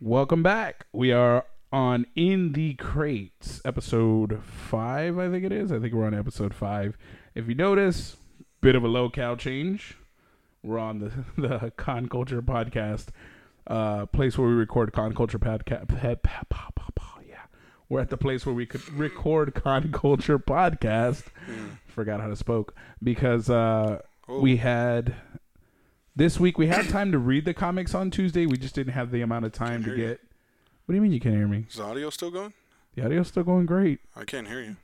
Welcome back. We are on In the Crates, episode five, I think it is. I think we're on episode five. If you notice, bit of a locale change. We're on the the Con Culture podcast, uh, place where we record Con Culture podcast. Yeah, we're at the place where we could record Con Culture podcast. Forgot how to spoke because uh, Oh. we had this week we had time to read the comics on Tuesday. We just didn't have the amount of time to hear you. get. What do you mean you can't hear me? Is the audio still going? The audio's still going great. I can't hear you.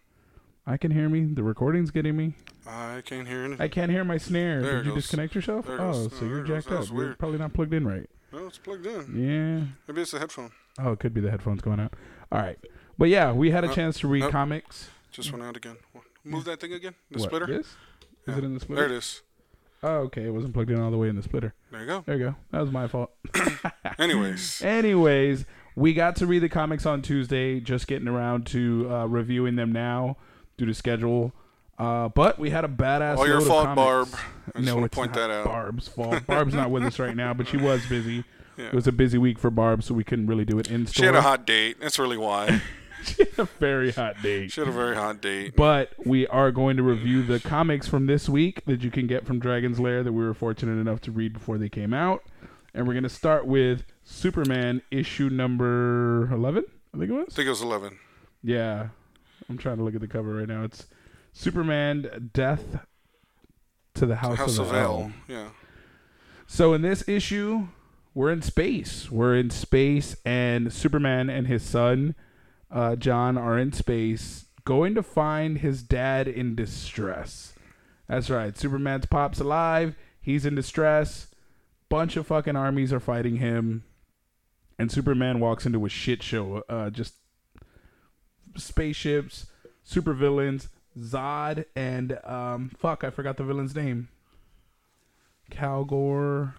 I can hear me. The recording's getting me. I can't hear anything. I can't hear my snare. There Did you goes. disconnect yourself? There Oh, goes. so you're jacked up. was You're weird. probably not plugged in right. no, it's plugged in. Yeah. Maybe it's the headphone. Oh, it could be the headphones going out. All right. But yeah, we had a Uh, chance to read nope. comics. Just went out again. Move that thing again. The What, splitter. This? Is Yeah. it in the splitter? There it is. Oh, okay. It wasn't plugged in all the way in the splitter. There you go. There you go. That was my fault. Anyways, Anyways, we got to read the comics on Tuesday, just getting around to uh, reviewing them now due to schedule. Uh, but we had a badass. All your fault. Barb. I just no, wanna it's point not that out. Barb's fault. Barb's not with us right now, but she was busy. Yeah. It was a busy week for Barb, so we couldn't really do it in store. she had a hot date. That's really why. She had a very hot date. she had a very hot date. But we are going to review the comics from this week that you can get from Dragon's Lair that we were fortunate enough to read before they came out. And we're going to start with Superman issue number 11, I think it was? I think it was 11. Yeah. I'm trying to look at the cover right now. It's Superman Death to the House, House of, of El. L. Yeah. So in this issue, we're in space. We're in space, and Superman and his son, uh, John, are in space, going to find his dad in distress. That's right. Superman's pops alive. He's in distress. Bunch of fucking armies are fighting him, and Superman walks into a shit show. Uh, just spaceships, supervillains, Zod, and um, fuck, I forgot the villain's name. Calgore.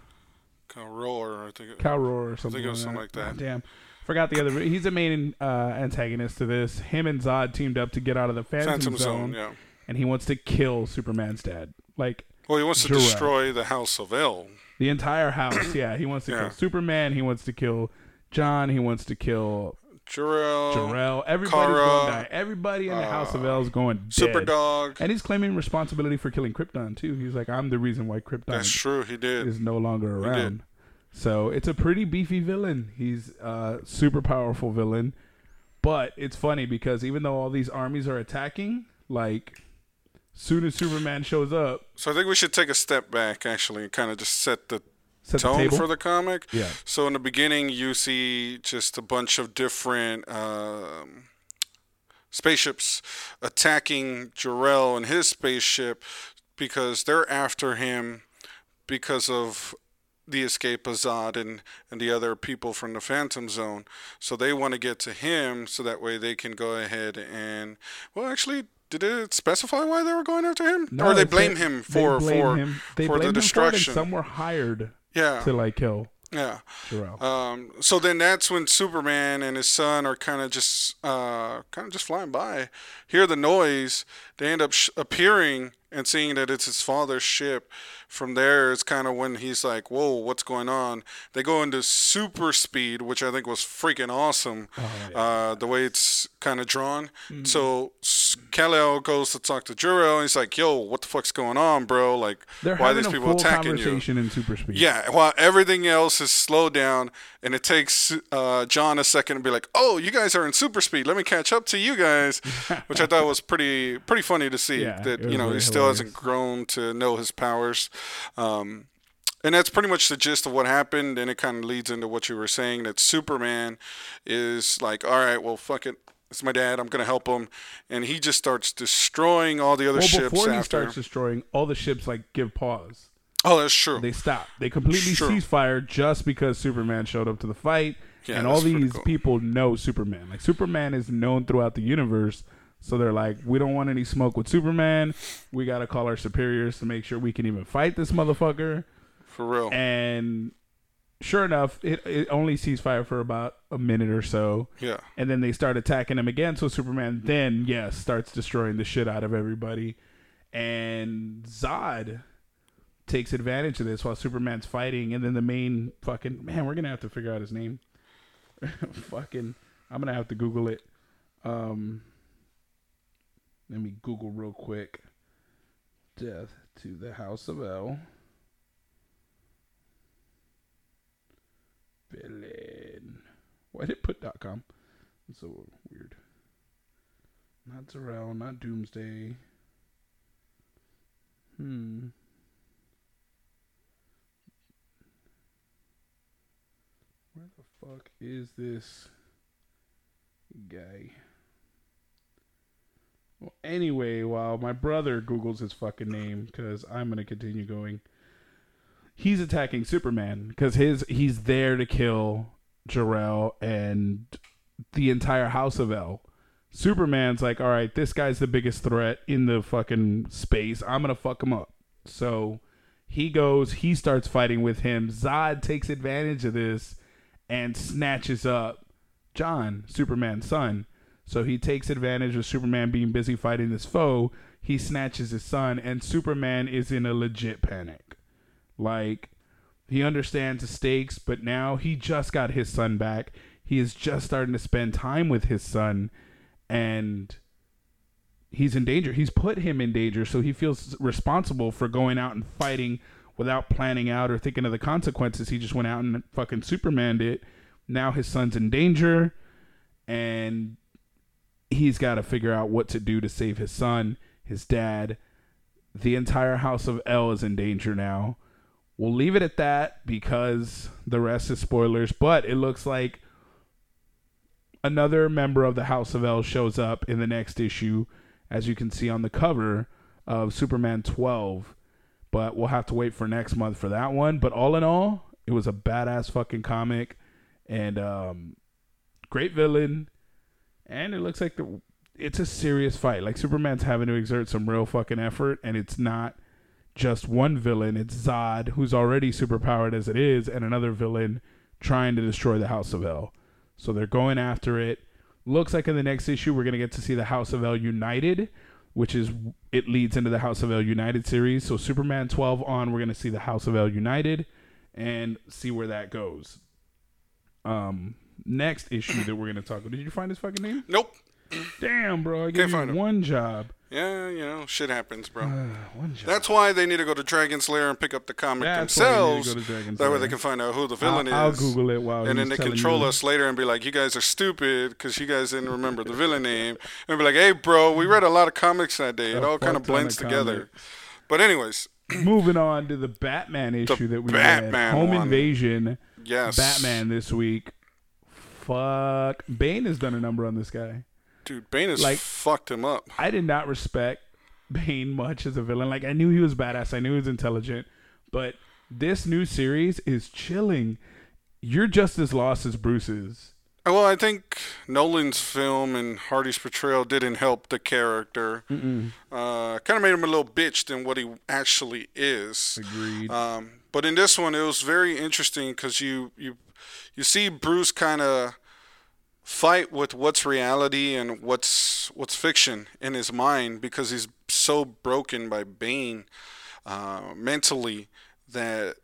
Of roller. I think. It, Calroar or something. think it was like something like that. Damn. Forgot the other. He's the main uh, antagonist to this. Him and Zod teamed up to get out of the Phantom, Phantom Zone, Zone. Yeah. and he wants to kill Superman's dad. Like Well, he wants to Jor-El. destroy the House of El. the entire house. yeah, he wants to Yeah. kill Superman. He wants to kill John. He wants to kill Jor-El. Jor-El. Everybody's Kara, going to die. Everybody in the House of uh, El is going dead. Superdog. And he's claiming responsibility for killing Krypton too. He's like, I'm the reason why Krypton That's true. He did. is no longer around. So it's a pretty beefy villain. He's a super powerful villain. But it's funny because even though all these armies are attacking, like soon as Superman shows up, So I think we should take a step back, actually, and kind of just set the set tone table. for the comic. Yeah. So in the beginning, you see just a bunch of different um, spaceships attacking Jor-El and his spaceship because they're after him because of the escape of Zod and, and the other people from the Phantom Zone. So they want to get to him so that way they can go ahead and well actually did it specify why they were going after him? No, or they blame him for blame for him. They for blame the him for destruction. some were hired yeah. to like kill yeah. Um, so then that's when Superman and his son are kind of just uh, kind of just flying by, hear the noise. They end up sh- appearing and seeing that it's his father's ship. From there, it's kind of when he's like, "Whoa, what's going on?" They go into super speed, which I think was freaking awesome. Oh, uh, the way it's kind of drawn. Mm-hmm. So Kal-El goes to talk to Jor-El, and he's like, "Yo, what the fuck's going on, bro? Like, They're why are these people attacking you?" in super speed. Yeah, while everything else is slowed down, and it takes uh, John a second to be like, "Oh, you guys are in super speed. Let me catch up to you guys," which I thought was pretty pretty funny to see Yeah, that you know he really still hasn't grown to know his powers. Um, and that's pretty much the gist of what happened. And it kind of leads into what you were saying that Superman is like, all right, well, fuck it. It's my dad. I'm going to help him. And he just starts destroying all the other Well, ships before he after. starts destroying, all the ships like give pause. Oh, that's true. They stop. They completely Sure. cease fire just because Superman showed up to the fight. Yeah, and all these cool. people know Superman. Like Superman is known throughout the universe. So they're like, we don't want any smoke with Superman. We gotta call our superiors to make sure we can even fight this motherfucker. For real. And sure enough, it, it only ceased fire for about a minute or so. yeah. And then they start attacking him again. So Superman then, yes, starts destroying the shit out of everybody. And Zod takes advantage of this while Superman's fighting. And then the main fucking man, we're gonna have to figure out his name. fucking. I'm gonna have to Google it. Um, let me Google real quick. Death to the House of El. Villain. Why did it put dot .com? That's so weird. Not Zarel, not Doomsday. Hmm. Where the fuck is this guy? Well, anyway, while my brother Googles his fucking name, because I'm gonna continue going. He's attacking Superman because his he's there to kill Jor-El and the entire House of El. Superman's like, all right, this guy's the biggest threat in the fucking space. I'm gonna fuck him up. So he goes, he starts fighting with him. Zod takes advantage of this and snatches up John, Superman's son. So he takes advantage of Superman being busy fighting this foe. He snatches his son, and Superman is in a legit panic. Like, he understands the stakes, but now he just got his son back. He is just starting to spend time with his son, and he's in danger. He's put him in danger, so he feels responsible for going out and fighting without planning out or thinking of the consequences. He just went out and fucking Supermaned it. Now his son's in danger, and he's got to figure out what to do to save his son, his dad. The entire house of El is in danger now. We'll leave it at that because the rest is spoilers, but it looks like another member of the House of El shows up in the next issue, as you can see on the cover of Superman 12. But we'll have to wait for next month for that one. But all in all, it was a badass fucking comic and um, great villain. And it looks like the, it's a serious fight. Like Superman's having to exert some real fucking effort, and it's not just one villain. It's Zod, who's already superpowered as it is, and another villain trying to destroy the House of El. So they're going after it. Looks like in the next issue we're gonna get to see the House of El united, which is it leads into the House of El United series. So Superman 12 on, we're gonna see the House of El united, and see where that goes. Um, next issue that we're gonna talk about. Did you find his fucking name? Nope. Damn, bro, I gave find you him. one job. Yeah, you know, shit happens, bro. Uh. That's why they need to go to Dragon's Lair and pick up the comic That's why need to themselves. that way they can find out who the villain I'll, I'll. Google it while we're doing it. and then they control us later and be like, "You guys are stupid because you guys didn't remember the villain name." And be like, "Hey, bro, we read a lot of comics that day. It all kind of blends together." comics. But anyways, Moving on to the Batman issue that we Batman read, Home one. Invasion, yes, Batman this week. Fuck, Bane has done a number on this guy. Dude, Bane has Like- fucked him up. I did not respect Bane much as a villain. Like I knew he was badass, I knew he was intelligent, but this new series is chilling. You're just as lost as Bruce is. Well, I think Nolan's film and Hardy's portrayal didn't help the character. Uh, kind of made him a little bitch than what he actually is. Agreed. Um, but in this one, it was very interesting because you you you see Bruce kind of fight with what's reality and what's what's fiction in his mind because he's so broken by Bane uh, mentally that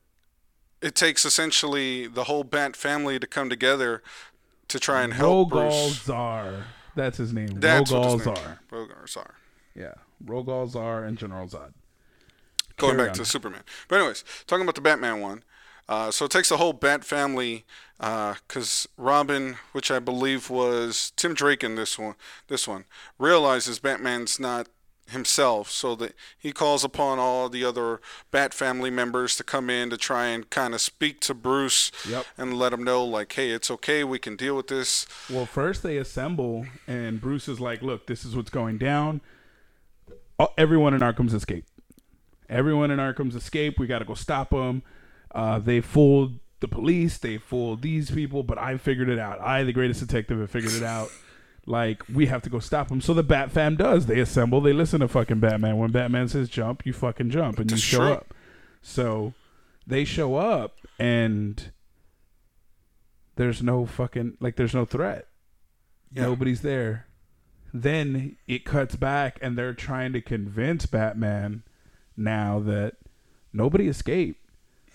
it takes essentially the whole Bat family to come together to try and help Rogol Bruce. Zaar. That's his name. That's Rogol his name. Zaar. Rogar Zaar. Yeah. Rogol Zaar and General Zod. going Carry back on. to Superman. But anyways, talking about the Batman one. Uh, so it takes the whole Bat family, because Robin, which I believe was Tim Drake in this one, this one realizes Batman's not himself, so that he calls upon all the other Bat family members to come in to try and kind of speak to Bruce Yep. and let him know, like, hey, it's okay, we can deal with this. Well, first they assemble, and Bruce is like, "Look, this is what's going down. Everyone in Arkham's escaped. Everyone in Arkham's escaped. We got to go stop them. Uh, they fooled the police. They fooled these people, but I figured it out. I, the greatest detective, have figured it out. Like we have to go stop them. So the Bat Fam does. They assemble. They listen to fucking Batman. When Batman says jump, you fucking jump, and you That's show true. up. So they show up, and there's no fucking like there's no threat. Yeah. Nobody's there. Then it cuts back and they're trying to convince Batman now that nobody escaped.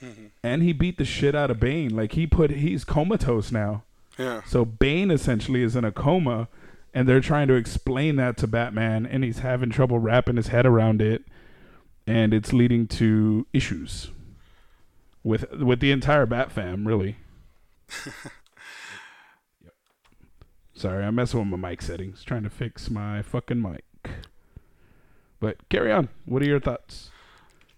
Mm-hmm. And he beat the shit out of Bane. Like he put he's comatose now. Yeah. So Bane essentially is in a coma, and they're trying to explain that to Batman, and he's having trouble wrapping his head around it, and it's leading to issues with with the entire Bat fam, really. Yep. Sorry, I'm messing with my mic settings, trying to fix my fucking mic. But carry on. What are your thoughts?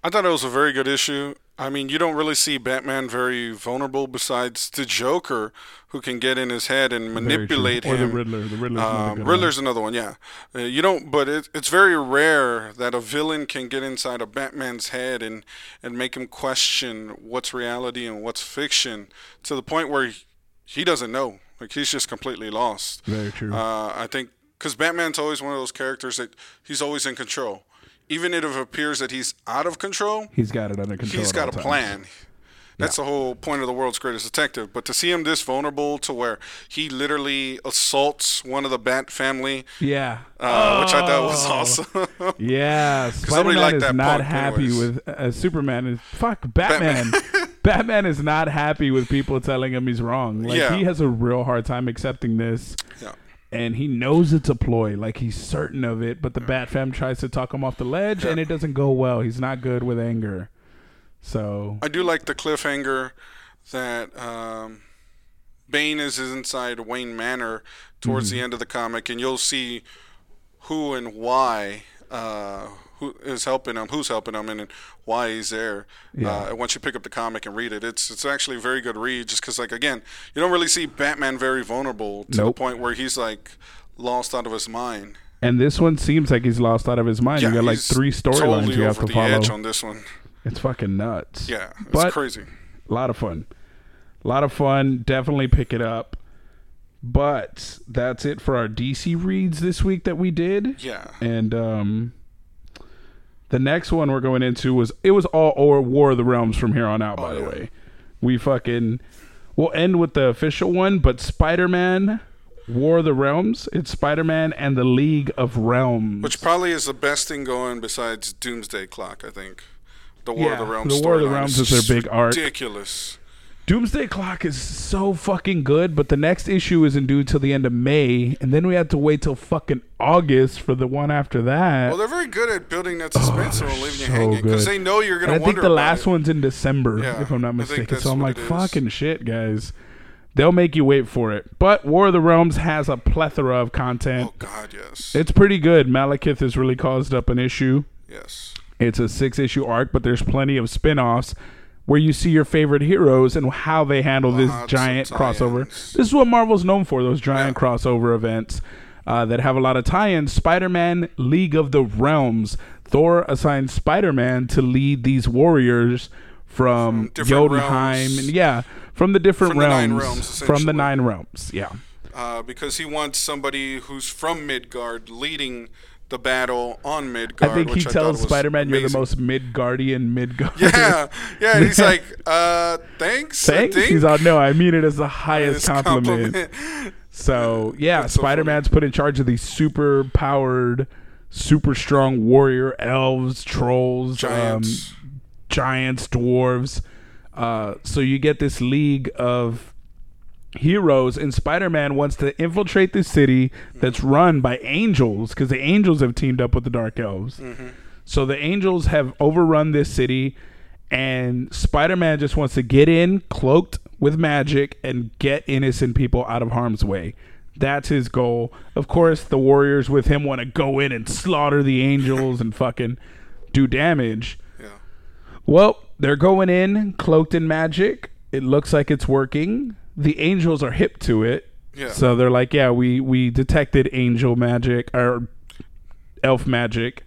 I thought it was a very good issue. I mean, you don't really see Batman very vulnerable besides the Joker, who can get in his head and manipulate or him. the Riddler. The Riddler's another Um, Riddler's another one, yeah. Uh, you don't, but it, it's very rare that a villain can get inside a Batman's head and and make him question what's reality and what's fiction to the point where he, he doesn't know. Like he's just completely lost. Very true. Uh, I think because Batman's always one of those characters that he's always in control, even if it appears that he's out of control. he's got it under control. He's got a times. plan. That's the whole point of the world's greatest detective. But to see him this vulnerable to where he literally assaults one of the Bat family, Yeah. uh, which I thought was Oh. awesome. Yeah, Spider-Man is that not happy anyways. with uh, Superman. Is fuck Batman. Batman. is not happy with people telling him he's wrong. Like Yeah. he has a real hard time accepting this, yeah. And he knows it's a ploy. Like he's certain of it, but the Bat Fam tries to talk him off the ledge, and it doesn't go well. He's not good with anger. So I do like the cliffhanger that um, Bane is inside Wayne Manor towards Mm-hmm. the end of the comic, and you'll see who and why. Uh, who is helping him? Who's helping him, and why he's there? Yeah. Uh, once you pick up the comic and read it, it's it's actually a very good read. Just because, like, again, you don't really see Batman very vulnerable to the point where he's like lost out of his mind. and this one seems like he's lost out of his mind. you got like three storylines totally you have over to the edge follow. on this one. It's fucking nuts. Yeah, it's But- crazy. A lot of fun. A lot of fun. Definitely pick it up. But that's it for our DC reads this week that we did. Yeah. And um the next one we're going into was it was all or War of the Realms from here on out, oh, by Oh, the way. We fucking we'll end with the official one, but Spider Man War of the Realms. It's Spider Man and the League of Realms. Which probably is the best thing going besides Doomsday Clock, I think. The War of the Realms the War of the storyline Realms is their big arc. Ridiculous. Doomsday Clock is so fucking good, but the next issue isn't due till the end of May, and then we have to wait till fucking August for the one after that. Well, they're very good at building that oh, suspense and Oh, they're leaving you hanging because they know you're gonna I think the last it. one's in December, Yeah, if I'm not mistaken. So I'm like, fucking shit, guys. They'll make you wait for it. But War of the Realms has a plethora of content. Oh God, yes, It's pretty good. Malekith has really caused up an issue. yes. It's a six issue arc, but there's plenty of spin offs where you see your favorite heroes and how they handle this Lots giant crossover. This is what Marvel's known for those giant Yeah. crossover events uh, that have a lot of tie ins. Spider Man League of the Realms. Thor assigned Spider Man to lead these warriors from, From Jotunheim. realms. And yeah, from the different From the realms. nine realms, from the nine realms. Yeah. Uh, because he wants somebody who's from Midgard leading the battle on Midgard. I think he tells Spider Man, "You're the most Midgardian Midgard." Yeah, yeah. And he's like, uh, thanks. Thanks. He's all no. I mean it as the highest compliment. So yeah, so Spider Man's put in charge of these super powered, super strong warrior elves, trolls, Giants. um, giants, dwarves. Uh, so you get this league of heroes, and Spider Man wants to infiltrate the city that's mm-hmm. run by angels because the angels have teamed up with the Dark Elves. Mm-hmm. So the angels have overrun this city, and Spider Man just wants to get in, cloaked with magic, and get innocent people out of harm's way. That's his goal. Of course, the warriors with him want to go in and slaughter the angels and fucking do damage. yeah. Well, they're going in cloaked in magic. It looks like it's working. The angels are hip to it. Yeah. So they're like, yeah, we we detected angel magic or elf magic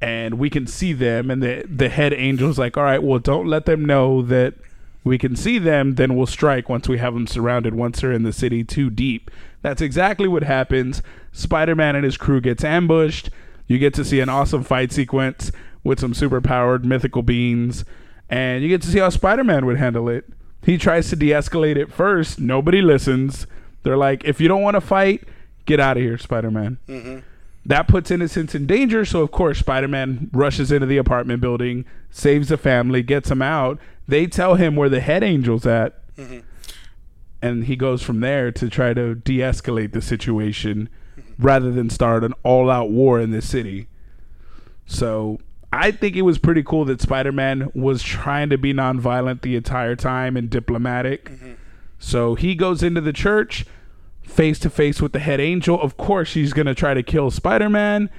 and we can see them and the the head angel's like, "All right, well, don't let them know that we can see them, then we'll strike once we have them surrounded once they're in the city too deep." That's exactly what happens. Spider-Man and his crew gets ambushed. You get to see an awesome fight sequence with some super powered mythical beings and you get to see how Spider-Man would handle it. He tries to de-escalate it first. Nobody listens. They're like, "If you don't want to fight, get out of here, Spider-Man." Mm-hmm. That puts innocents in danger, so of course Spider Man rushes into the apartment building, saves the family, gets them out. They tell him where the head angel's at. and he goes from there to try to de-escalate the situation rather than start an all-out war in this city. So I think it was pretty cool that Spider-Man was trying to be nonviolent the entire time and diplomatic. Mm-hmm. So he goes into the church face to face with the head angel. Of course, she's gonna try to kill Spider-Man,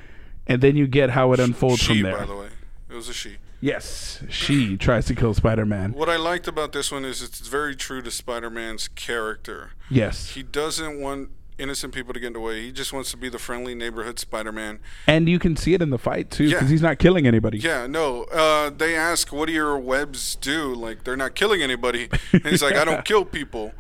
and then you get how it unfolds she, from there. by the way, it was a she. Yes, she tries to kill Spider-Man. What I liked about this one is it's very true to Spider-Man's character. Yes, He doesn't want innocent people to get in the way. He just wants to be the friendly neighborhood Spider-Man. and you can see it in the fight too, because Yeah. he's not killing anybody. Yeah, no. Uh, they ask, "What do your webs do?" Like they're not killing anybody. And he's like, "I don't kill people,"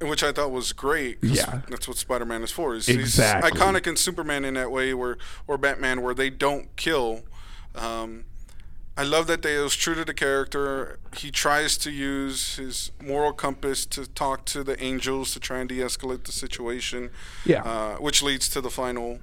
which I thought was great. Yeah. that's what Spider-Man is for. He's, Exactly. he's iconic in Superman in that way, where or Batman, where they don't kill. Um, I love that they was true to the character. He tries to use his moral compass to talk to the angels to try and de-escalate the situation. Yeah. uh, which leads to the final,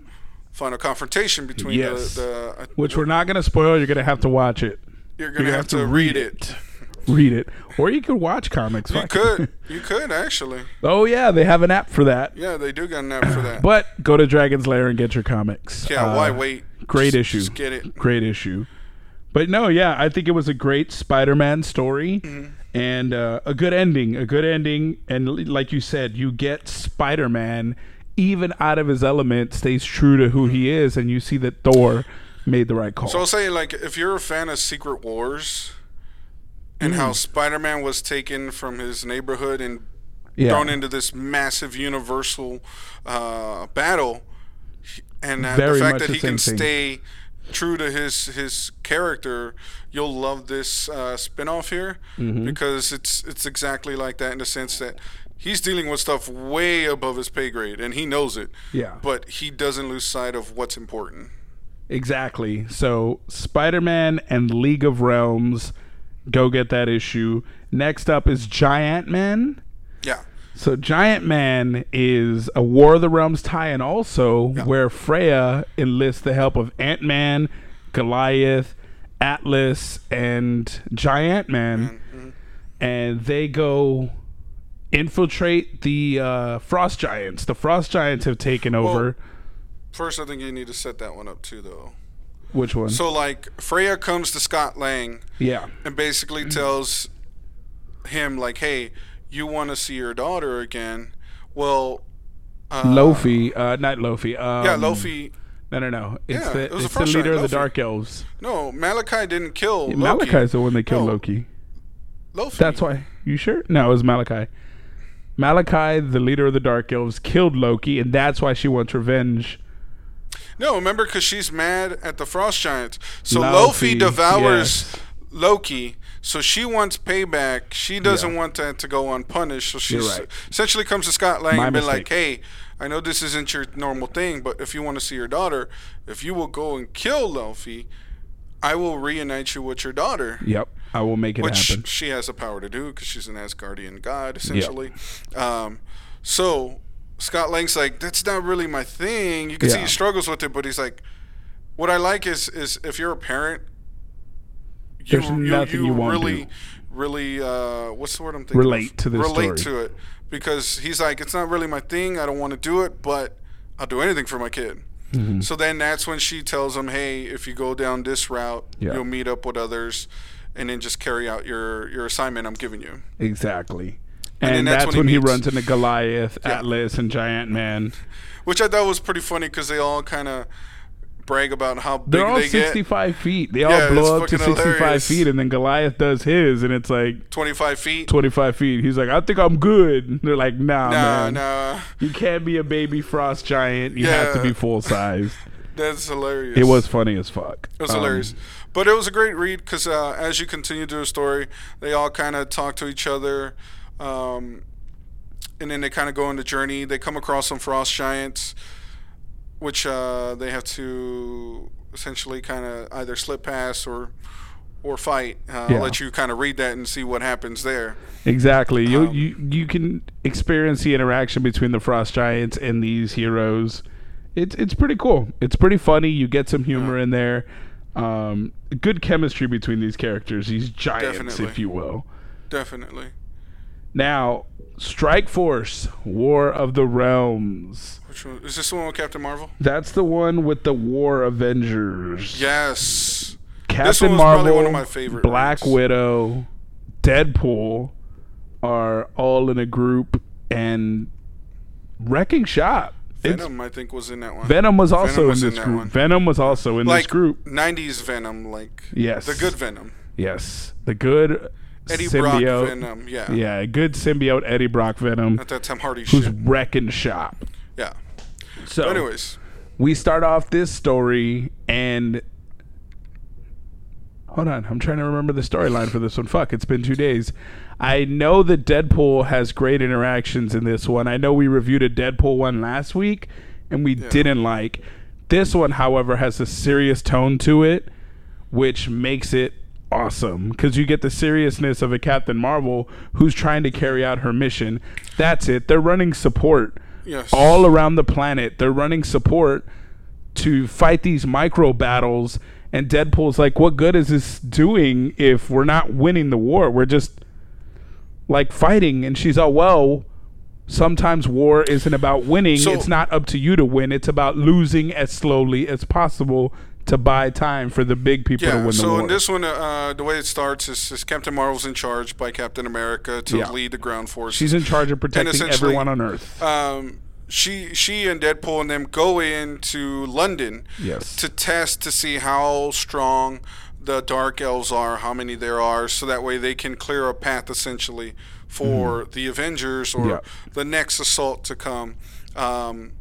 final confrontation between Yes. the. the uh, Which we're not gonna spoil. You're gonna have to watch it. you're gonna You're have, to read it. Read it, or you could watch comics. You could, you could actually. oh yeah, they have an app for that. Yeah, they do got an app for that. But go to Dragon's Lair and get your comics. yeah, Uh, why wait? Great Just- issue. Just get it. Great issue. But no, yeah, I think it was a great Spider-Man story Mm-hmm. and uh, a good ending. A good ending, and like you said, you get Spider-Man even out of his element, stays true to who he is, and you see that Thor made the right call. So I'll say, like, if you're a fan of Secret Wars and Mm. how Spider-Man was taken from his neighborhood and yeah, thrown into this massive universal uh, battle, and uh, the fact that he can thing. stay true to his his character, you'll love this uh, spin-off here Mm-hmm. because it's it's exactly like that in the sense that he's dealing with stuff way above his pay grade and he knows it. Yeah. But he doesn't lose sight of what's important. Exactly. So Spider-Man and League of Realms, go get that issue. Next up is Giant Man. Yeah. So Giant Man is a War of the Realms tie-in also where Freya enlists the help of Ant-Man, Goliath, Atlas, and Giant Man. And they go infiltrate the uh, Frost Giants. The Frost Giants have taken over. First, I think you need to set that one up too, though. Which one? So, like, Freya comes to Scott Lang yeah. and basically tells him, like, "Hey, you want to see your daughter again? Well, uh, Laufey, uh, not Laufey. Um, yeah, Laufey. No, no, no. It's Yeah, the it it's the leader of the Dark Elves. No, Malachi didn't kill Loki. Malachi's the one that killed No. Loki. Laufey. That's why. You sure? No, it was Malachi. Malachi, the leader of the Dark Elves, killed Loki, and that's why she wants revenge. No, remember, because she's mad at the Frost Giants. So Laufey, Laufey devours yes. Loki. So she wants payback. She doesn't Yeah. want that to go unpunished. So she right. essentially comes to Scott Lang My and be like, "Hey, I know this isn't your normal thing, but if you want to see your daughter, if you will go and kill Laufey, I will reunite you with your daughter." Yep, I will make it which happen. she has the power to do because she's an Asgardian god, essentially. Um, so Scott Lang's like, that's not really my thing. You can see he struggles with it, but he's like, what I like is is if you're a parent, There's you, nothing you you won't really do. really uh, what's the word I'm thinking? Relate of? to this relate story. to it because he's like, it's not really my thing. I don't want to do it, but I'll do anything for my kid. Mm-hmm. So then that's when she tells him, "Hey, if you go down this route, Yeah. you'll meet up with others, and then just carry out your your assignment I'm giving you." Exactly. And And, that's that's, when when, he he runs into Goliath, Yeah. Atlas, and Giant Man. Which I thought was pretty funny because they all kind of brag about how big They're all they get. 65 feet. They Yeah, all blow up to 65 hilarious. feet, and then Goliath does his, and it's like 25 feet. 25 feet. He's like, I think I'm good. And they're like, nah, Nah, man. nah, You can't be a baby frost giant. You have to be full size. that's hilarious. it was funny as fuck. It was Um, hilarious. But it was a great read because uh, as you continue through the story, they all kind of talk to each other. Um, and then they kind of go on the journey. They come across some frost giants, which uh, they have to essentially kind of either slip past or or fight. Uh, Yeah. I'll let you kind of read that and see what happens there. Exactly. You, Um, you you can experience the interaction between the frost giants and these heroes. It's it's pretty cool. It's pretty funny. You get some humor in there. Um, good chemistry between these characters, these giants, Definitely. if you will. Definitely. Now, Strike Force, War of the Realms. Which one? Is this the one with Captain Marvel? That's the one with the War Avengers. Yes. Captain Marvel, one of my favorite Black reads. Widow, Deadpool are all in a group, and Wrecking Shop. It's- Venom, I think, was in that one. Venom was also Venom was in in this that group. one. Venom was also in like this group. 90s Venom, like Yes. the good Venom. Yes, the good Eddie Brock symbiote. Venom, yeah. Yeah, good symbiote Eddie Brock Venom, Not that Tom Hardy who's shit. wrecking shop. Yeah. So, Anyways, we start off this story and hold on i'm trying to remember the storyline for this one fuck it's been two days i know that deadpool has great interactions in this one i know we reviewed a deadpool one last week and we didn't like this one however has a serious tone to it which makes it awesome because you get the seriousness of a captain marvel who's trying to carry out her mission that's it they're running support yes. all around the planet. They're running support to fight these micro battles. And Deadpool's like, what good is this doing if we're not winning the war? We're just like fighting. And she's all, well, sometimes war isn't about winning. So- it's not up to you to win. It's about losing as slowly as possible to buy time for the big people to Yeah, win the so war. in this one, uh, the way it starts is, is Captain Marvel's in charge by Captain America to Yeah. lead the ground forces. she's in charge of protecting everyone on Earth. um, she she and Deadpool and them go into London Yes. to test to see how strong the Dark Elves are, how many there are, so that way they can clear a path essentially for the Avengers or. Yeah. the next assault to come. Um,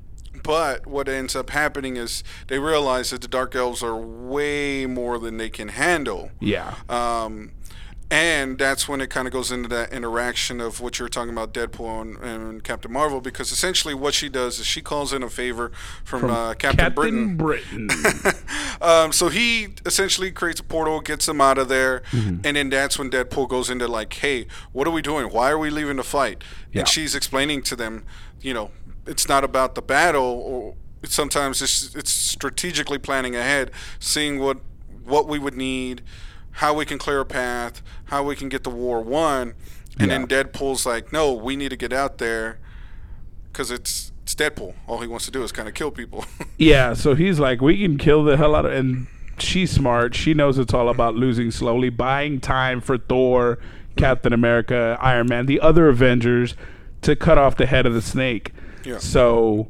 but what ends up happening is they realize that the Dark Elves are way more than they can handle. yeah. Um, and that's when it kind of goes into that interaction of what you're talking about, Deadpool and, and Captain Marvel, because essentially what she does is she calls in a favor from, uh, Captain, Britain. Britain. Um, so he essentially creates a portal, gets them out of there, Mm-hmm. and then that's when Deadpool goes into like, "Hey, what are we doing? Why are we leaving the fight?" Yeah. And she's explaining to them, you know, it's not about the battle, or it's sometimes it's, it's strategically planning ahead, seeing what what we would need, how we can clear a path, how we can get the war won, and then Deadpool's like, "No, we need to get out there." Because it's it's Deadpool. All he wants to do is kind of kill people. Yeah, so he's like, we can kill the hell out of, and she's smart. She knows it's all about losing slowly, buying time for Thor, Captain America, Iron Man, the other Avengers, to cut off the head of the snake. Yeah. So,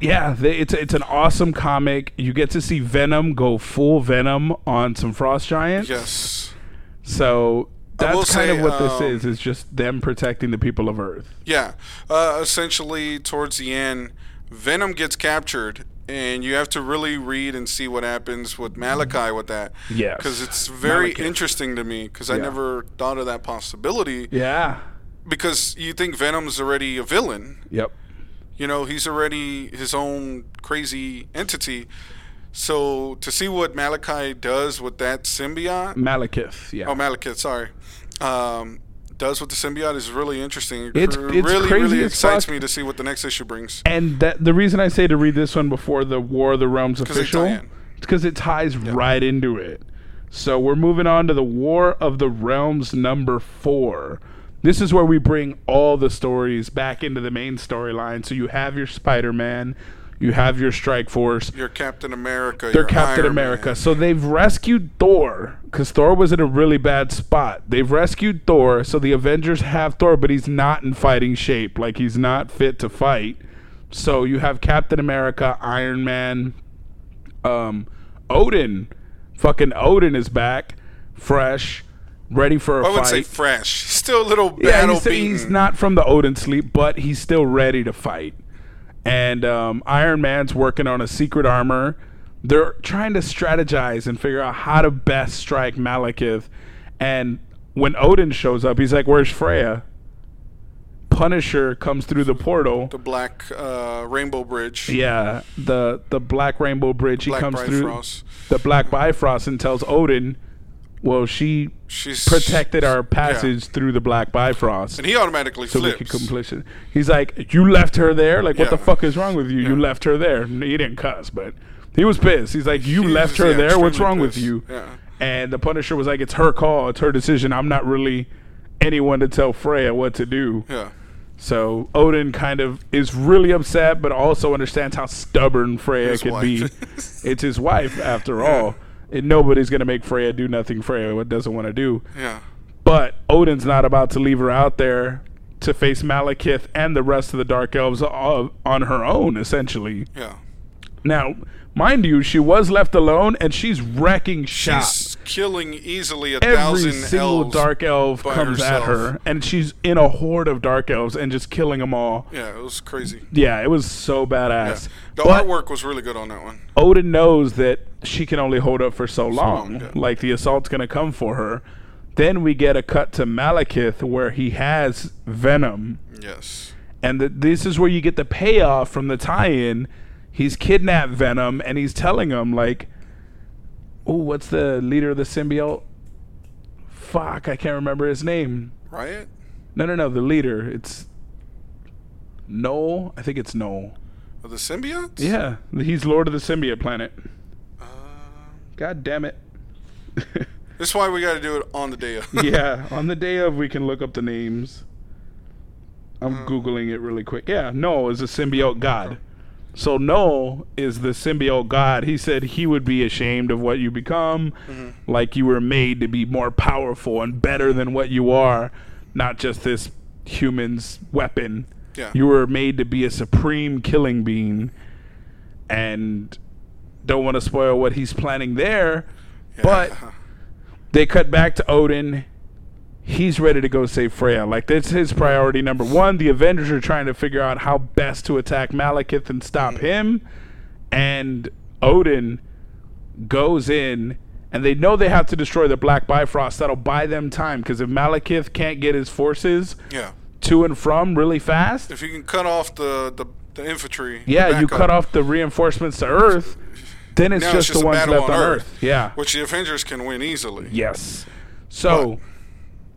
yeah, they, it's it's an awesome comic. You get to see Venom go full Venom on some Frost Giants. yes. So that's kind of say, what this um, is. Is just them protecting the people of Earth. Yeah. Uh, essentially, towards the end, Venom gets captured, and you have to really read and see what happens with Malachi with that. Yes. Because it's very Malekith. interesting to me, because I never thought of that possibility. Yeah. Because you think Venom's already a villain. Yep. You know, he's already his own crazy entity. So to see what Malachi does with that symbiote, Malekith. Yeah. Oh, Malekith, sorry. Um, does with the symbiote is really interesting. It It's- it's really, crazy really excites fuck. me to see what the next issue brings. And that the reason I say to read this one before the War of the Realms official, because it ties right into it. So we're moving on to the War of the Realms number four. This is where we bring all the stories back into the main storyline. So you have your Spider-Man, you have your Strike Force, Your Captain America. they're your Captain Iron America. Man. So they've rescued Thor because Thor was in a really bad spot. They've rescued Thor, so the Avengers have Thor, but he's not in fighting shape. Like he's not fit to fight. So you have Captain America, Iron Man, um, Odin. Fucking Odin is back, fresh, ready for a I would say fresh. Still a little Yeah, battle he's, beaten. he's not from the Odin sleep, but he's still ready to fight. And um, Iron Man's working on a secret armor. They're trying to strategize and figure out how to best strike Malekith. And when Odin shows up, he's like, "Where's Freya?" Punisher comes through the portal. the Black uh, Rainbow Bridge. Yeah, the the Black Rainbow Bridge. He Black comes through the Black Bifrost and tells Odin, "Well, she She's protected our yeah. passage through the Black Bifrost." And he automatically so we could completion. He's like, "You left her there? Like, what the fuck is wrong with you? You left her there." He didn't cuss, but he was pissed. He's like, "You He left was, her yeah, there? What's wrong with you?" Yeah. And the Punisher was like, "It's her call. It's her decision. I'm not really anyone to tell Freya what to do. Yeah. So Odin kind of is really upset, but also understands how stubborn Freya His can be. it's his wife, after all. And nobody's gonna make Freya do nothing Freya doesn't want to do. Yeah. But Odin's not about to leave her out there to face Malekith and the rest of the Dark Elves on her own, essentially. Yeah. Now, mind you, she was left alone, and she's wrecking shop. She's killing easily a Every thousand single elves. Dark Elf by comes at her, and she's in a horde of Dark Elves and just killing them all. Yeah, it was crazy. Yeah, it was so Yeah. badass. The But artwork was really good on that one. Odin knows that she can only hold up for so long. long, yeah. Like the assault's gonna come for her. Then we get a cut to Malekith where he has Venom, Yes. and th this is where you get the payoff from the tie-in. He's kidnapped Venom, and he's telling him like, "Oh, what's the leader of the symbiote? Fuck, I can't remember his name. Riot? No, no, no, the leader. It's Noel. I think it's Noel. Of the symbiotes? Yeah, he's Lord of the Symbiote Planet. Uh, God damn it. That's why we got to do it on the day of. yeah, on the day of, we can look up the names. I'm Googling it really quick. Yeah, Noel is a symbiote god. So Noel is the symbiote god. He said he would be ashamed of what you become, mm-hmm. like you were made to be more powerful and better than what you are, not just this human's weapon. Yeah. You were made to be a supreme killing being, and don't want to spoil what he's planning there, but they cut back to Odin. He's ready to go save Freya. Like that's his priority number one. The Avengers are trying to figure out how best to attack Malekith and stop mm. him. And Odin goes in, and they know they have to destroy the Black Bifrost. That'll buy them time because if Malekith can't get his forces yeah. to and from really fast, If you can cut off the, the, the infantry. yeah, you cut off the reinforcements to Earth. Then it's just, it's just the ones left on Earth. Earth. Yeah. Which the Avengers can win easily. Yes. So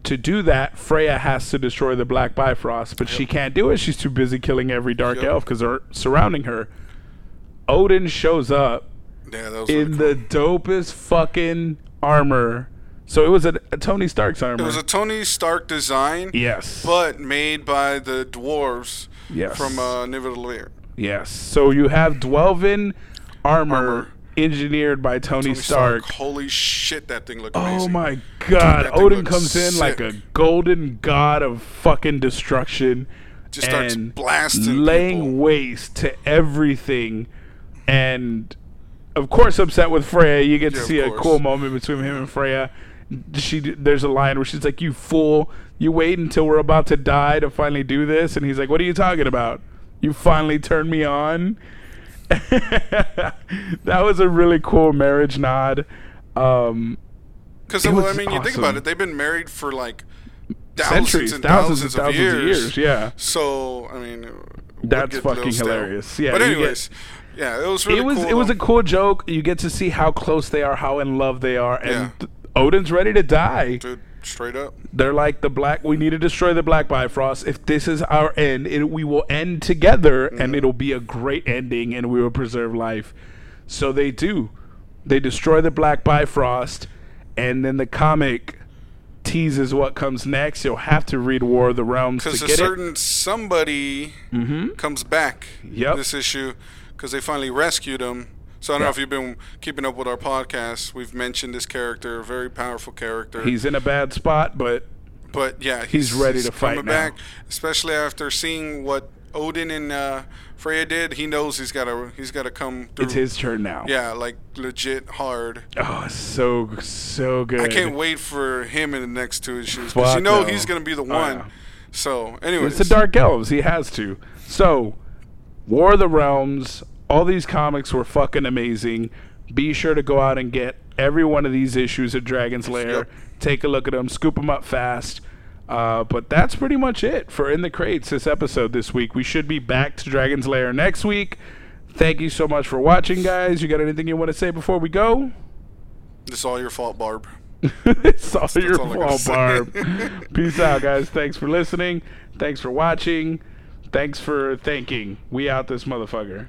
to do that, Freya has to destroy the Black Bifrost, but she can't do it. She's too busy killing every Dark Yep. Elf because they're surrounding her. Odin shows up Yeah, in really the cool. dopest fucking armor. So it was a, a Tony Stark's armor. It was a Tony Stark design, yes. but made by the dwarves yes. from uh, Nidavellir. yes. So you have Dwarven armor, Armor. Engineered by Tony, Tony Stark. Stark. Holy shit, that thing looked oh amazing. Oh my god. Thing Odin comes in like a golden god of fucking destruction. Just starts blasting laying people. waste to everything. And of course upset with Freya. You get to Yeah, of see a cool moment between him and Freya. She there's a line where she's like, "You fool! You wait until we're about to die to finally do this." And he's like, "What are you talking about? You finally turned me on." that was a really cool marriage nod. Um, Because It I mean, you think about it, they've been married for like thousands centuries, and thousands, thousands, and thousands of, years. Yeah, So I mean, That's get a little fucking hilarious. Yeah, but get- anyways, yeah, it was really it was cool. it was a cool joke. You get to see how close they are, how in love they are, and Yeah. Odin's ready to die. dude straight up. They're like the black. We need to destroy the Black Bifrost. If this is our end, it, we will end together, Mm-hmm. and it'll be a great ending, and we will preserve life. So they do. They destroy the Black Bifrost, and then the comic teases what comes next. You'll have to read War of the Realms to Because a get it. certain somebody Mm-hmm. comes back Yep. this issue because they finally rescued him. So I don't know if you've been keeping up with our podcast. We've mentioned this character, a very powerful character. He's in a bad spot, but but yeah, he's ready to fight now. back, especially after seeing what Odin and uh, Freya did. He knows he's got to he's got to come through. it's his turn now. Yeah, like legit hard. Oh, so so good. I can't wait for him in the next two issues because you know no. he's gonna be the Oh, one. yeah. So, anyways, It's the Dark Elves. He has to. So, War of the Realms. All these comics were fucking amazing. Be sure to go out and get every one of these issues of Dragon's Lair. Yep. Take a look at them. Scoop them up fast. Uh, but that's pretty much it for In the Crates this episode this week. We should be back to Dragon's Lair next week. Thank you so much for watching, guys. You got anything you want to say before we go? It's all your fault, Barb. it's all your all fault. Barb. Peace out, guys. Thanks for listening. Thanks for watching. Thanks for thanking. We out this motherfucker.